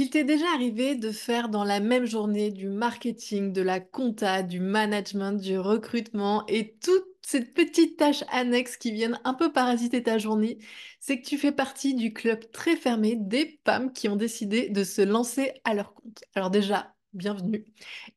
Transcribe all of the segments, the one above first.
S'il t'est déjà arrivé de faire dans la même journée du marketing, de la compta, du management, du recrutement et toutes ces petites tâches annexes qui viennent un peu parasiter ta journée, c'est que tu fais partie du club très fermé des femmes qui ont décidé de se lancer à leur compte. Alors déjà, bienvenue.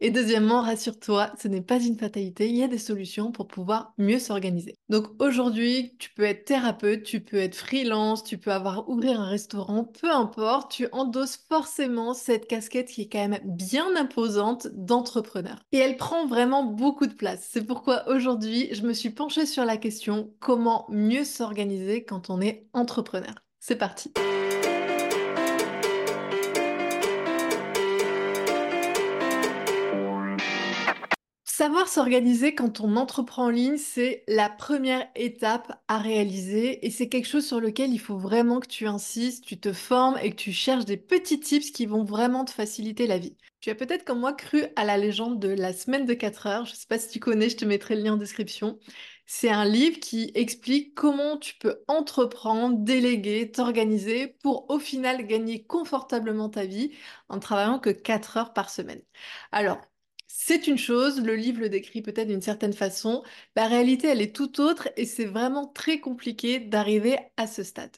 Et deuxièmement, rassure-toi, ce n'est pas une fatalité, il y a des solutions pour pouvoir mieux s'organiser. Donc aujourd'hui, tu peux être thérapeute, tu peux être freelance, tu peux avoir ouvrir un restaurant, peu importe, tu endosses forcément cette casquette qui est quand même bien imposante d'entrepreneur. Et elle prend vraiment beaucoup de place. C'est pourquoi aujourd'hui, je me suis penchée sur la question comment mieux s'organiser quand on est entrepreneur. C'est parti. Savoir s'organiser quand on entreprend en ligne, c'est la première étape à réaliser et c'est quelque chose sur lequel il faut vraiment que tu insistes, tu te formes et que tu cherches des petits tips qui vont vraiment te faciliter la vie. Tu as peut-être comme moi cru à la légende de la semaine de 4 heures, je ne sais pas si tu connais, je te mettrai le lien en description. C'est un livre qui explique comment tu peux entreprendre, déléguer, t'organiser pour au final gagner confortablement ta vie en travaillant que 4 heures par semaine. Alors, c'est une chose, le livre le décrit peut-être d'une certaine façon, la réalité elle est tout autre et c'est vraiment très compliqué d'arriver à ce stade.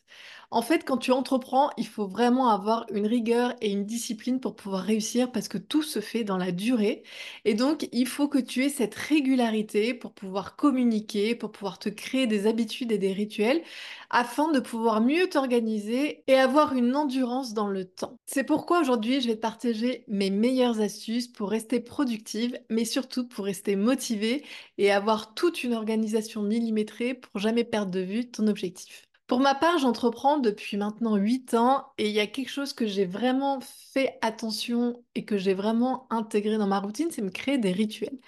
En fait, quand tu entreprends, il faut vraiment avoir une rigueur et une discipline pour pouvoir réussir parce que tout se fait dans la durée. Et donc, il faut que tu aies cette régularité pour pouvoir communiquer, pour pouvoir te créer des habitudes et des rituels afin de pouvoir mieux t'organiser et avoir une endurance dans le temps. C'est pourquoi aujourd'hui, je vais te partager mes meilleures astuces pour rester productive, mais surtout pour rester motivée et avoir toute une organisation millimétrée pour jamais perdre de vue ton objectif. Pour ma part, j'entreprends depuis maintenant 8 ans et il y a quelque chose que j'ai vraiment fait attention et que j'ai vraiment intégré dans ma routine, c'est me créer des rituels.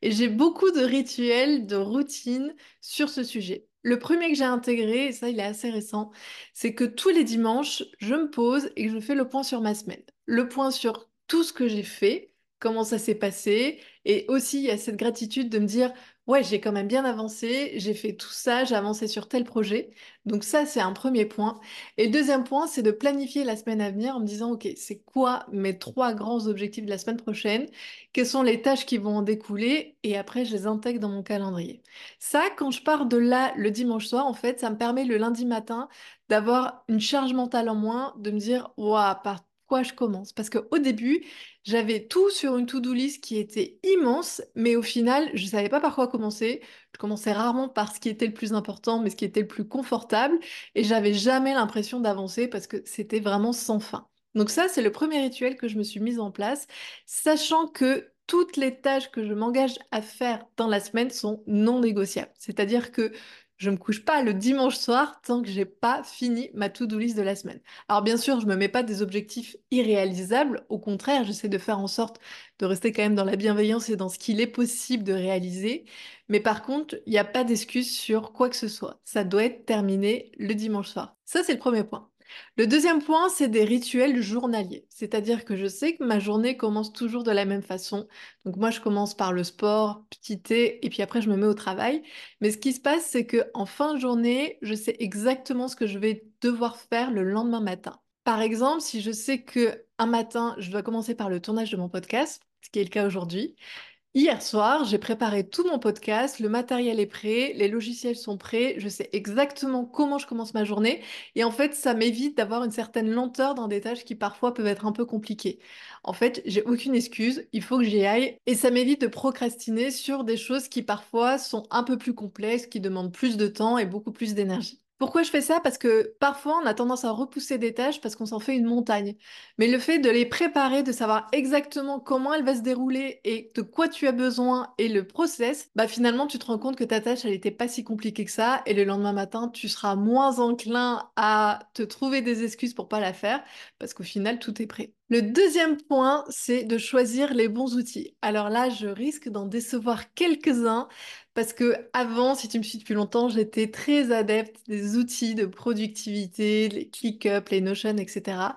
Et j'ai beaucoup de rituels, de routines sur ce sujet. Le premier que j'ai intégré, et ça il est assez récent, c'est que tous les dimanches, je me pose et je fais le point sur ma semaine. Le point sur tout ce que j'ai fait, comment ça s'est passé, et aussi il y a cette gratitude de me dire ouais, j'ai quand même bien avancé, j'ai fait tout ça, j'ai avancé sur tel projet. Donc ça, c'est un premier point. Et le deuxième point, c'est de planifier la semaine à venir en me disant, OK, c'est quoi mes trois grands objectifs de la semaine prochaine? Quelles sont les tâches qui vont en découler? Et après, je les intègre dans mon calendrier. Ça, quand je pars de là le dimanche soir, en fait, ça me permet le lundi matin d'avoir une charge mentale en moins, de me dire, waouh, par quoi je commence? Parce qu'au début, j'avais tout sur une to-do list qui était immense, mais au final, je ne savais pas par quoi commencer. Je commençais rarement par ce qui était le plus important, mais ce qui était le plus confortable, et j'avais jamais l'impression d'avancer parce que c'était vraiment sans fin. Donc ça, c'est le premier rituel que je me suis mise en place, sachant que toutes les tâches que je m'engage à faire dans la semaine sont non négociables. C'est-à-dire que je me couche pas le dimanche soir tant que j'ai pas fini ma to-do list de la semaine. Alors bien sûr, je me mets pas des objectifs irréalisables, au contraire, j'essaie de faire en sorte de rester quand même dans la bienveillance et dans ce qu'il est possible de réaliser. Mais par contre, il n'y a pas d'excuse sur quoi que ce soit. Ça doit être terminé le dimanche soir. Ça, c'est le premier point. Le deuxième point, c'est des rituels journaliers. C'est-à-dire que je sais que ma journée commence toujours de la même façon. Donc moi, je commence par le sport, petit thé, et puis après, je me mets au travail. Mais ce qui se passe, c'est que en fin de journée, je sais exactement ce que je vais devoir faire le lendemain matin. Par exemple, si je sais que un matin, je dois commencer par le tournage de mon podcast, ce qui est le cas aujourd'hui, Hier soir, j'ai préparé tout mon podcast, le matériel est prêt, les logiciels sont prêts, je sais exactement comment je commence ma journée et en fait, ça m'évite d'avoir une certaine lenteur dans des tâches qui parfois peuvent être un peu compliquées. En fait, j'ai aucune excuse, il faut que j'y aille et ça m'évite de procrastiner sur des choses qui parfois sont un peu plus complexes, qui demandent plus de temps et beaucoup plus d'énergie. Pourquoi je fais ça? Parce que parfois, on a tendance à repousser des tâches parce qu'on s'en fait une montagne. Mais le fait de les préparer, de savoir exactement comment elle va se dérouler et de quoi tu as besoin et le process, bah finalement, tu te rends compte que ta tâche, elle n'était pas si compliquée que ça. Et le lendemain matin, tu seras moins enclin à te trouver des excuses pour pas la faire parce qu'au final, tout est prêt. Le deuxième point, c'est de choisir les bons outils. Alors là, je risque d'en décevoir quelques-uns parce que avant, si tu me suis depuis longtemps, j'étais très adepte des outils de productivité, les ClickUp, les Notion, etc.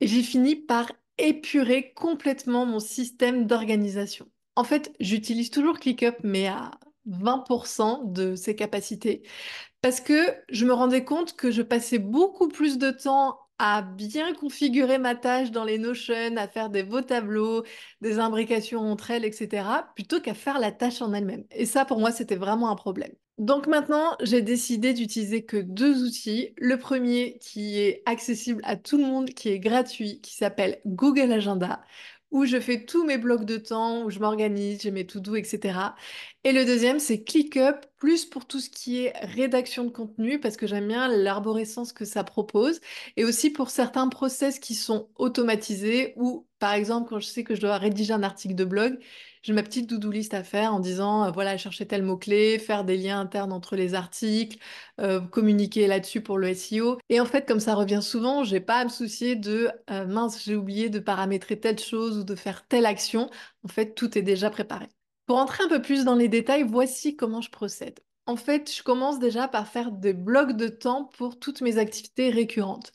Et j'ai fini par épurer complètement mon système d'organisation. En fait, j'utilise toujours ClickUp, mais à 20% de ses capacités, parce que je me rendais compte que je passais beaucoup plus de temps à bien configurer ma tâche dans les Notion, à faire des beaux tableaux, des imbrications entre elles, etc., plutôt qu'à faire la tâche en elle-même. Et ça, pour moi, c'était vraiment un problème. Donc maintenant, j'ai décidé d'utiliser que deux outils. Le premier qui est accessible à tout le monde, qui est gratuit, qui s'appelle Google Agenda, où je fais tous mes blocs de temps, où je m'organise, j'ai mes to-do, etc. Et le deuxième, c'est ClickUp, plus pour tout ce qui est rédaction de contenu, parce que j'aime bien l'arborescence que ça propose, et aussi pour certains process qui sont automatisés, ou par exemple, quand je sais que je dois rédiger un article de blog, j'ai ma petite do-do list à faire en disant, euh, voilà, chercher tel mot-clé, faire des liens internes entre les articles, euh, communiquer là-dessus pour le SEO. Et en fait, comme ça revient souvent, j'ai pas à me soucier de, euh, mince, j'ai oublié de paramétrer telle chose ou de faire telle action. En fait, tout est déjà préparé. Pour entrer un peu plus dans les détails, voici comment je procède. En fait, je commence déjà par faire des blocs de temps pour toutes mes activités récurrentes.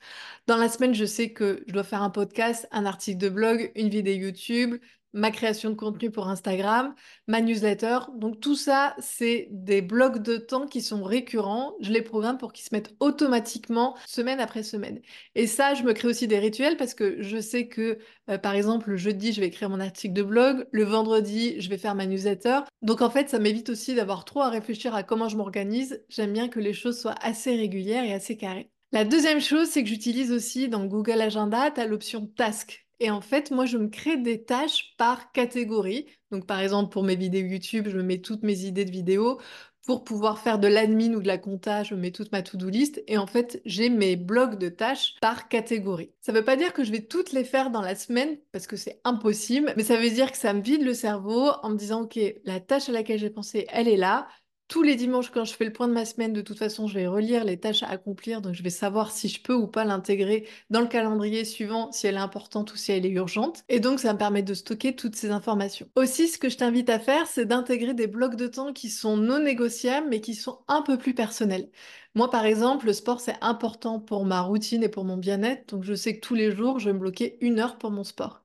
Dans la semaine, je sais que je dois faire un podcast, un article de blog, une vidéo YouTube, ma création de contenu pour Instagram, ma newsletter. Donc tout ça, c'est des blocs de temps qui sont récurrents. Je les programme pour qu'ils se mettent automatiquement semaine après semaine. Et ça, je me crée aussi des rituels parce que je sais que, euh, par exemple, le jeudi, je vais écrire mon article de blog. Le vendredi, je vais faire ma newsletter. Donc en fait, ça m'évite aussi d'avoir trop à réfléchir à comment je m'organise. J'aime bien que les choses soient assez régulières et assez carrées. La deuxième chose, c'est que j'utilise aussi dans Google Agenda, tu as l'option Task. Et en fait, moi, je me crée des tâches par catégorie. Donc, par exemple, pour mes vidéos YouTube, je me mets toutes mes idées de vidéos. Pour pouvoir faire de l'admin ou de la compta, je mets toute ma to-do list. Et en fait, j'ai mes blocs de tâches par catégorie. Ça ne veut pas dire que je vais toutes les faire dans la semaine, parce que c'est impossible. Mais ça veut dire que ça me vide le cerveau en me disant, OK, la tâche à laquelle j'ai pensé, elle est là tous les dimanches, quand je fais le point de ma semaine, de toute façon, je vais relire les tâches à accomplir, donc je vais savoir si je peux ou pas l'intégrer dans le calendrier suivant, si elle est importante ou si elle est urgente. Et donc, ça me permet de stocker toutes ces informations. Aussi, ce que je t'invite à faire, c'est d'intégrer des blocs de temps qui sont non négociables, mais qui sont un peu plus personnels. Moi, par exemple, le sport, c'est important pour ma routine et pour mon bien-être, donc je sais que tous les jours, je vais me bloquer une heure pour mon sport.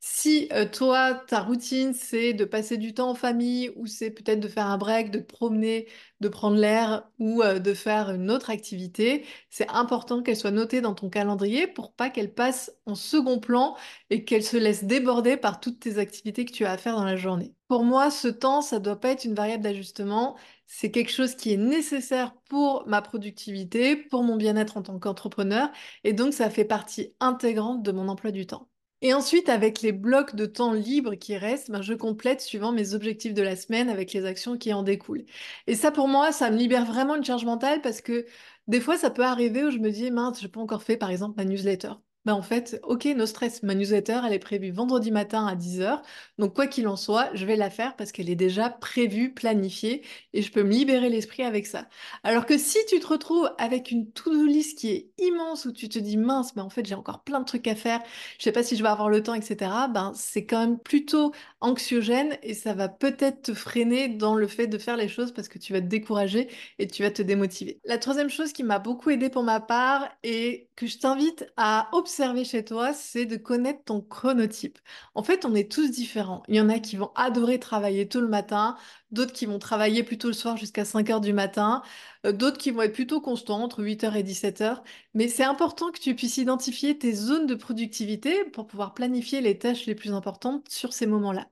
Si euh, toi, ta routine, c'est de passer du temps en famille, ou c'est peut-être de faire un break, de te promener, de prendre l'air, ou euh, de faire une autre activité, c'est important qu'elle soit notée dans ton calendrier pour pas qu'elle passe en second plan et qu'elle se laisse déborder par toutes tes activités que tu as à faire dans la journée. Pour moi, ce temps, ça doit pas être une variable d'ajustement, c'est quelque chose qui est nécessaire pour ma productivité, pour mon bien-être en tant qu'entrepreneur, et donc ça fait partie intégrante de mon emploi du temps. Et ensuite, avec les blocs de temps libre qui restent, ben, je complète suivant mes objectifs de la semaine avec les actions qui en découlent. Et ça, pour moi, ça me libère vraiment une charge mentale parce que des fois, ça peut arriver où je me dis, mince, je n'ai pas encore fait, par exemple, ma newsletter. Ben en fait, ok, no stress, ma newsletter, elle est prévue vendredi matin à 10h. Donc quoi qu'il en soit, je vais la faire parce qu'elle est déjà prévue, planifiée, et je peux me libérer l'esprit avec ça. Alors que si tu te retrouves avec une to-do list qui est immense, où tu te dis, mince, mais en fait j'ai encore plein de trucs à faire, je sais pas si je vais avoir le temps, etc., ben c'est quand même plutôt anxiogène et ça va peut-être te freiner dans le fait de faire les choses parce que tu vas te décourager et tu vas te démotiver. La troisième chose qui m'a beaucoup aidé pour ma part et que je t'invite à observer, chez toi, c'est de connaître ton chronotype. En fait, on est tous différents. Il y en a qui vont adorer travailler tôt le matin, d'autres qui vont travailler plutôt le soir jusqu'à 5 heures du matin, euh, d'autres qui vont être plutôt constants entre 8h et 17h. Mais c'est important que tu puisses identifier tes zones de productivité pour pouvoir planifier les tâches les plus importantes sur ces moments-là.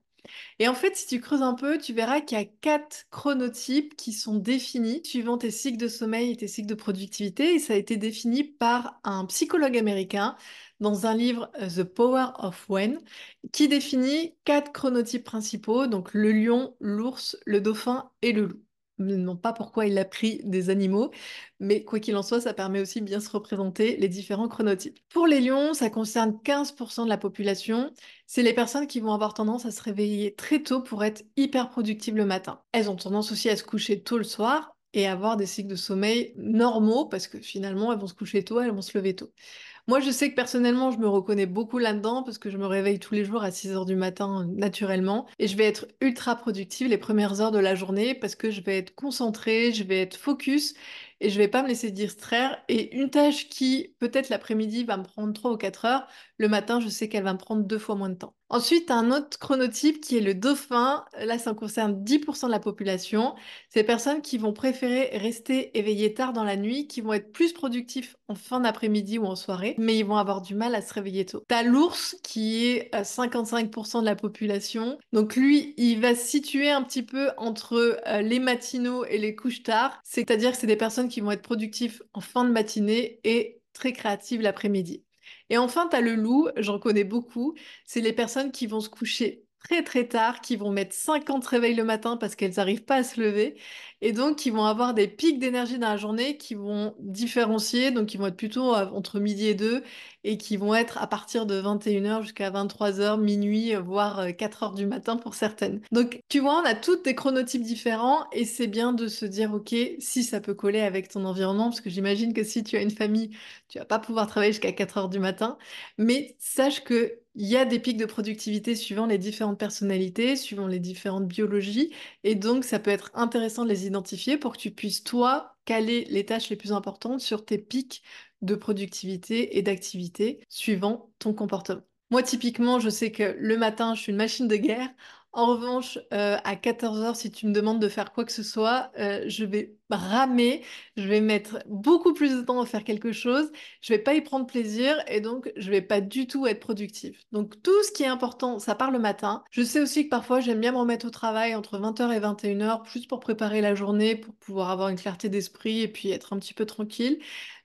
Et en fait, si tu creuses un peu, tu verras qu'il y a quatre chronotypes qui sont définis suivant tes cycles de sommeil et tes cycles de productivité. Et ça a été défini par un psychologue américain dans un livre euh, The Power of When, qui définit quatre chronotypes principaux, donc le lion, l'ours, le dauphin et le loup non pas pourquoi il a pris des animaux, mais quoi qu'il en soit, ça permet aussi bien se représenter les différents chronotypes. Pour les lions, ça concerne 15% de la population. C'est les personnes qui vont avoir tendance à se réveiller très tôt pour être hyper productives le matin. Elles ont tendance aussi à se coucher tôt le soir et avoir des cycles de sommeil normaux parce que finalement, elles vont se coucher tôt, elles vont se lever tôt. Moi, je sais que personnellement, je me reconnais beaucoup là-dedans parce que je me réveille tous les jours à 6 heures du matin naturellement et je vais être ultra productive les premières heures de la journée parce que je vais être concentrée, je vais être focus et je vais pas me laisser distraire. Et une tâche qui, peut-être l'après-midi, va me prendre 3 ou 4 heures, Le matin, je sais qu'elle va me prendre deux fois moins de temps. Ensuite, un autre chronotype qui est le dauphin. Là, ça concerne 10% de la population. C'est les personnes qui vont préférer rester éveillées tard dans la nuit, qui vont être plus productifs en fin d'après-midi ou en soirée, mais ils vont avoir du mal à se réveiller tôt. T'as l'ours qui est à 55% de la population. Donc lui, il va se situer un petit peu entre euh, les matinaux et les couches tard. C'est-à-dire que c'est des personnes qui vont être productifs en fin de matinée et très créatives l'après-midi. Et enfin, tu le loup, j'en connais beaucoup, c'est les personnes qui vont se coucher très très tard, qui vont mettre 50 réveils le matin parce qu'elles n'arrivent pas à se lever, et donc qui vont avoir des pics d'énergie dans la journée qui vont différencier, donc qui vont être plutôt euh, entre midi et 2, et qui vont être à partir de 21h jusqu'à 23h, minuit, voire 4h euh, du matin pour certaines. Donc tu vois, on a toutes des chronotypes différents, et c'est bien de se dire, ok, si ça peut coller avec ton environnement, parce que j'imagine que si tu as une famille, tu vas pas pouvoir travailler jusqu'à 4h du matin, mais sache que il y a des pics de productivité suivant les différentes personnalités, suivant les différentes biologies, et donc ça peut être intéressant de les identifier pour que tu puisses, toi, caler les tâches les plus importantes sur tes pics de productivité et d'activité suivant ton comportement. Moi, typiquement, je sais que le matin, je suis une machine de guerre. En revanche, euh, à 14h, si tu me demandes de faire quoi que ce soit, euh, je vais ramer, je vais mettre beaucoup plus de temps à faire quelque chose, je vais pas y prendre plaisir et donc je vais pas du tout être productive. Donc tout ce qui est important, ça part le matin. Je sais aussi que parfois j'aime bien me remettre au travail entre 20h et 21h, juste pour préparer la journée, pour pouvoir avoir une clarté d'esprit et puis être un petit peu tranquille.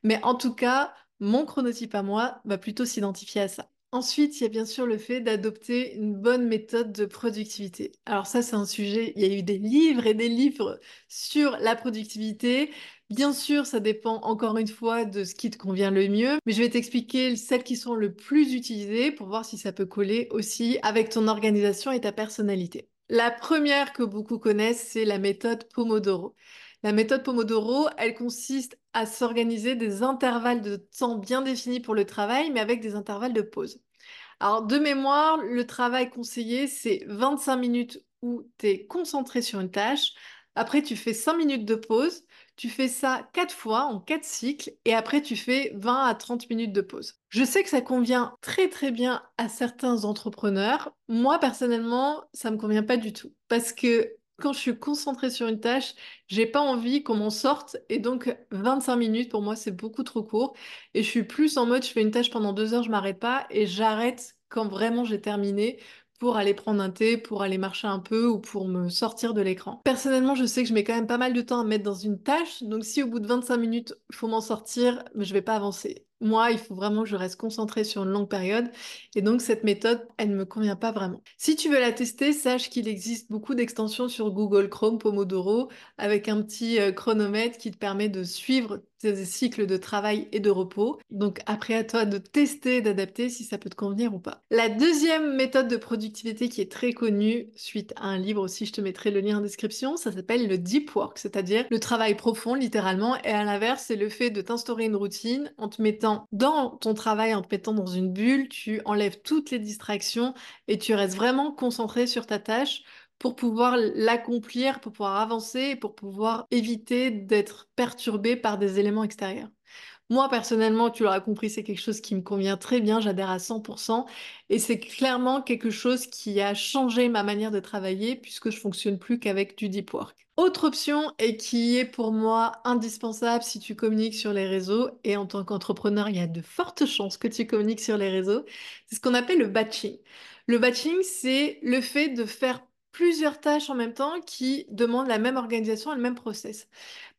Mais en tout cas, mon chronotype à moi va plutôt s'identifier à ça. Ensuite, il y a bien sûr le fait d'adopter une bonne méthode de productivité. Alors ça, c'est un sujet, il y a eu des livres et des livres sur la productivité. Bien sûr, ça dépend encore une fois de ce qui te convient le mieux, mais je vais t'expliquer celles qui sont le plus utilisées pour voir si ça peut coller aussi avec ton organisation et ta personnalité. La première que beaucoup connaissent, c'est la méthode Pomodoro. La méthode Pomodoro, elle consiste à s'organiser des intervalles de temps bien définis pour le travail, mais avec des intervalles de pause. Alors, de mémoire, le travail conseillé, c'est 25 minutes où tu es concentré sur une tâche. Après, tu fais 5 minutes de pause. Tu fais ça 4 fois en 4 cycles et après, tu fais 20 à 30 minutes de pause. Je sais que ça convient très très bien à certains entrepreneurs. Moi, personnellement, ça me convient pas du tout parce que quand je suis concentrée sur une tâche, j'ai pas envie qu'on m'en sorte et donc 25 minutes pour moi c'est beaucoup trop court et je suis plus en mode je fais une tâche pendant deux heures, je m'arrête pas et j'arrête quand vraiment j'ai terminé pour aller prendre un thé, pour aller marcher un peu ou pour me sortir de l'écran. Personnellement, je sais que je mets quand même pas mal de temps à mettre dans une tâche, donc si au bout de 25 minutes, faut m'en sortir, je vais pas avancer. Moi, il faut vraiment que je reste concentrée sur une longue période. Et donc, cette méthode, elle ne me convient pas vraiment. Si tu veux la tester, sache qu'il existe beaucoup d'extensions sur Google Chrome Pomodoro avec un petit euh, chronomètre qui te permet de suivre tes cycles de travail et de repos. Donc, après, à toi de tester, d'adapter si ça peut te convenir ou pas. La deuxième méthode de productivité qui est très connue, suite à un livre aussi, je te mettrai le lien en description, ça s'appelle le deep work, c'est-à-dire le travail profond, littéralement. Et à l'inverse, c'est le fait de t'instaurer une routine en te mettant dans ton travail, en te mettant dans une bulle, tu enlèves toutes les distractions et tu restes vraiment concentré sur ta tâche pour pouvoir l'accomplir, pour pouvoir avancer, pour pouvoir éviter d'être perturbé par des éléments extérieurs. Moi, personnellement, tu l'auras compris, c'est quelque chose qui me convient très bien, j'adhère à 100%, et c'est clairement quelque chose qui a changé ma manière de travailler puisque je fonctionne plus qu'avec du deep work. Autre option et qui est pour moi indispensable si tu communiques sur les réseaux, et en tant qu'entrepreneur, il y a de fortes chances que tu communiques sur les réseaux, c'est ce qu'on appelle le batching. Le batching, c'est le fait de faire plusieurs tâches en même temps qui demandent la même organisation et le même process.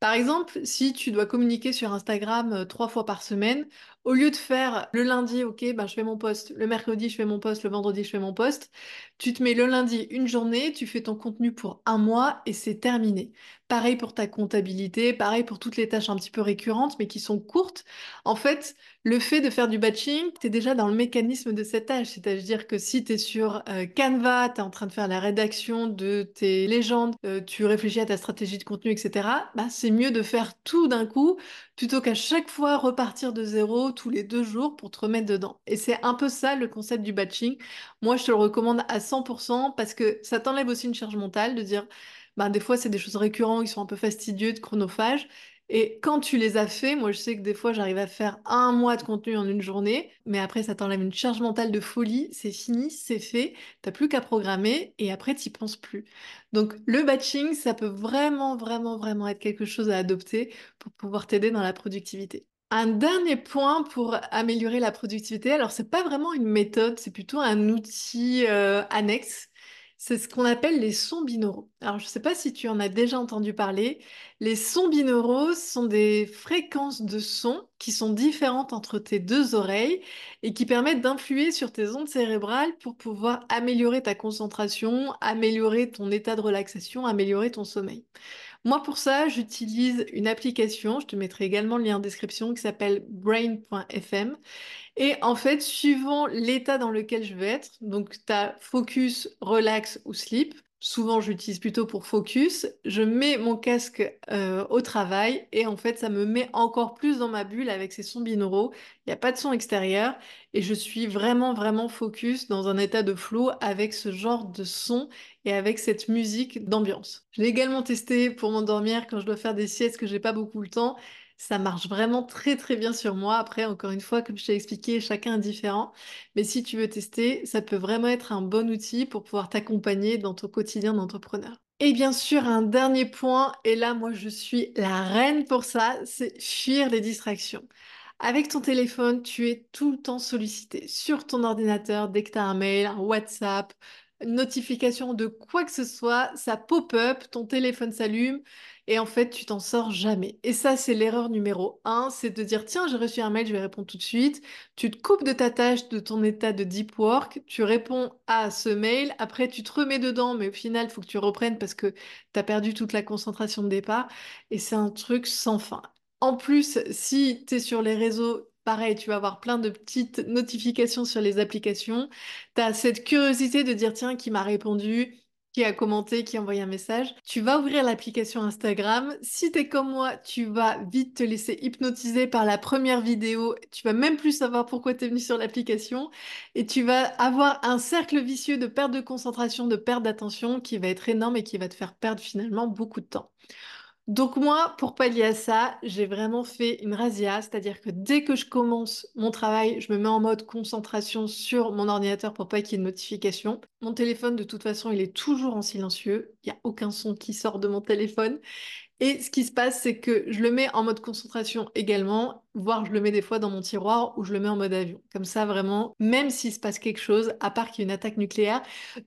Par exemple, si tu dois communiquer sur Instagram euh, trois fois par semaine, au lieu de faire le lundi, ok, ben je fais mon post, le mercredi je fais mon post, le vendredi je fais mon post, tu te mets le lundi une journée, tu fais ton contenu pour un mois et c'est terminé. Pareil pour ta comptabilité, pareil pour toutes les tâches un petit peu récurrentes mais qui sont courtes. En fait, le fait de faire du batching, tu es déjà dans le mécanisme de cette tâche. C'est-à-dire que si tu es sur euh, Canva, tu es en train de faire la rédaction de tes légendes, euh, tu réfléchis à ta stratégie de contenu, etc., bah, c'est mieux de faire tout d'un coup plutôt qu'à chaque fois repartir de zéro tous les deux jours pour te remettre dedans. Et c'est un peu ça le concept du batching. Moi, je te le recommande à 100% parce que ça t'enlève aussi une charge mentale de dire, ben, des fois, c'est des choses récurrentes qui sont un peu fastidieuses, chronophages. Et quand tu les as fait, moi je sais que des fois j'arrive à faire un mois de contenu en une journée, mais après ça t'enlève une charge mentale de folie, c'est fini, c'est fait, t'as plus qu'à programmer et après t'y penses plus. Donc le batching, ça peut vraiment, vraiment, vraiment être quelque chose à adopter pour pouvoir t'aider dans la productivité. Un dernier point pour améliorer la productivité, alors c'est pas vraiment une méthode, c'est plutôt un outil euh, annexe. C'est ce qu'on appelle les sons binauraux. Alors je ne sais pas si tu en as déjà entendu parler. Les sons binauraux sont des fréquences de son qui sont différentes entre tes deux oreilles et qui permettent d'influer sur tes ondes cérébrales pour pouvoir améliorer ta concentration, améliorer ton état de relaxation, améliorer ton sommeil. Moi, pour ça, j'utilise une application, je te mettrai également le lien en description, qui s'appelle brain.fm. Et en fait, suivant l'état dans lequel je vais être, donc tu as focus, relax ou sleep, souvent j'utilise plutôt pour focus, je mets mon casque euh, au travail et en fait ça me met encore plus dans ma bulle avec ces sons binauraux, il n'y a pas de son extérieur et je suis vraiment vraiment focus dans un état de flow avec ce genre de son et avec cette musique d'ambiance. Je l'ai également testé pour m'endormir quand je dois faire des siestes que j'ai pas beaucoup le temps ça marche vraiment très très bien sur moi. Après, encore une fois, comme je t'ai expliqué, chacun est différent. Mais si tu veux tester, ça peut vraiment être un bon outil pour pouvoir t'accompagner dans ton quotidien d'entrepreneur. Et bien sûr, un dernier point, et là moi je suis la reine pour ça, c'est fuir les distractions. Avec ton téléphone, tu es tout le temps sollicité sur ton ordinateur dès que tu as un mail, un WhatsApp, une notification de quoi que ce soit, ça pop-up, ton téléphone s'allume et en fait, tu t'en sors jamais. Et ça, c'est l'erreur numéro un, c'est de dire, tiens, j'ai reçu un mail, je vais répondre tout de suite. Tu te coupes de ta tâche, de ton état de deep work, tu réponds à ce mail, après tu te remets dedans, mais au final, il faut que tu reprennes parce que tu as perdu toute la concentration de départ. Et c'est un truc sans fin. En plus, si tu es sur les réseaux, pareil, tu vas avoir plein de petites notifications sur les applications. Tu as cette curiosité de dire, tiens, qui m'a répondu? Qui a commenté, qui a envoyé un message. Tu vas ouvrir l'application Instagram. Si tu es comme moi, tu vas vite te laisser hypnotiser par la première vidéo. Tu vas même plus savoir pourquoi tu es venu sur l'application. Et tu vas avoir un cercle vicieux de perte de concentration, de perte d'attention qui va être énorme et qui va te faire perdre finalement beaucoup de temps. Donc moi, pour pallier à ça, j'ai vraiment fait une razzia, c'est-à-dire que dès que je commence mon travail, je me mets en mode concentration sur mon ordinateur pour pas qu'il y ait de notification. Mon téléphone, de toute façon, il est toujours en silencieux, il n'y a aucun son qui sort de mon téléphone. Et ce qui se passe, c'est que je le mets en mode concentration également, voire je le mets des fois dans mon tiroir ou je le mets en mode avion. Comme ça, vraiment, même s'il se passe quelque chose, à part qu'il y ait une attaque nucléaire,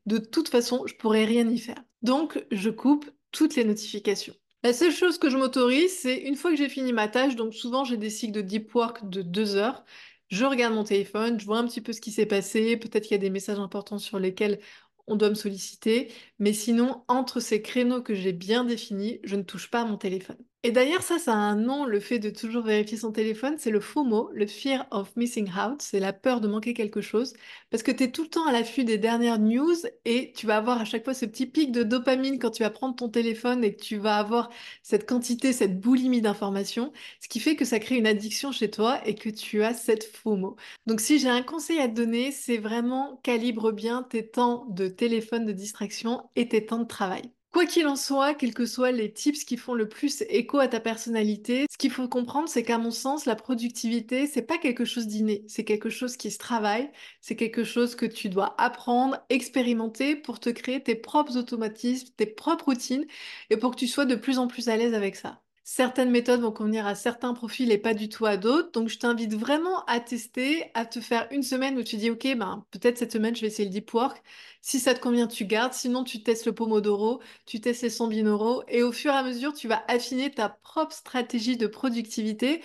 de toute façon, je pourrais rien y faire. Donc, je coupe toutes les notifications. La seule chose que je m'autorise, c'est une fois que j'ai fini ma tâche, donc souvent j'ai des cycles de deep work de deux heures, je regarde mon téléphone, je vois un petit peu ce qui s'est passé, peut-être qu'il y a des messages importants sur lesquels on doit me solliciter, mais sinon, entre ces créneaux que j'ai bien définis, je ne touche pas à mon téléphone. Et d'ailleurs, ça, ça a un nom, le fait de toujours vérifier son téléphone, c'est le FOMO, le Fear of Missing Out, c'est la peur de manquer quelque chose, parce que tu es tout le temps à l'affût des dernières news et tu vas avoir à chaque fois ce petit pic de dopamine quand tu vas prendre ton téléphone et que tu vas avoir cette quantité, cette boulimie d'informations, ce qui fait que ça crée une addiction chez toi et que tu as cette FOMO. Donc si j'ai un conseil à te donner, c'est vraiment calibre bien tes temps de téléphone de distraction et tes temps de travail. Quoi qu'il en soit, quels que soient les tips qui font le plus écho à ta personnalité, ce qu'il faut comprendre, c'est qu'à mon sens, la productivité, c'est pas quelque chose d'inné, c'est quelque chose qui se travaille, c'est quelque chose que tu dois apprendre, expérimenter pour te créer tes propres automatismes, tes propres routines et pour que tu sois de plus en plus à l'aise avec ça. Certaines méthodes vont convenir à certains profils et pas du tout à d'autres. Donc, je t'invite vraiment à tester, à te faire une semaine où tu dis, OK, ben, peut-être cette semaine, je vais essayer le deep work. Si ça te convient, tu gardes. Sinon, tu testes le Pomodoro, tu testes les 100 binauraux. Et au fur et à mesure, tu vas affiner ta propre stratégie de productivité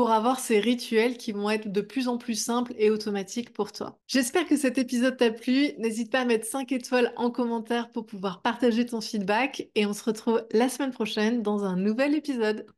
pour avoir ces rituels qui vont être de plus en plus simples et automatiques pour toi. J'espère que cet épisode t'a plu. N'hésite pas à mettre 5 étoiles en commentaire pour pouvoir partager ton feedback et on se retrouve la semaine prochaine dans un nouvel épisode.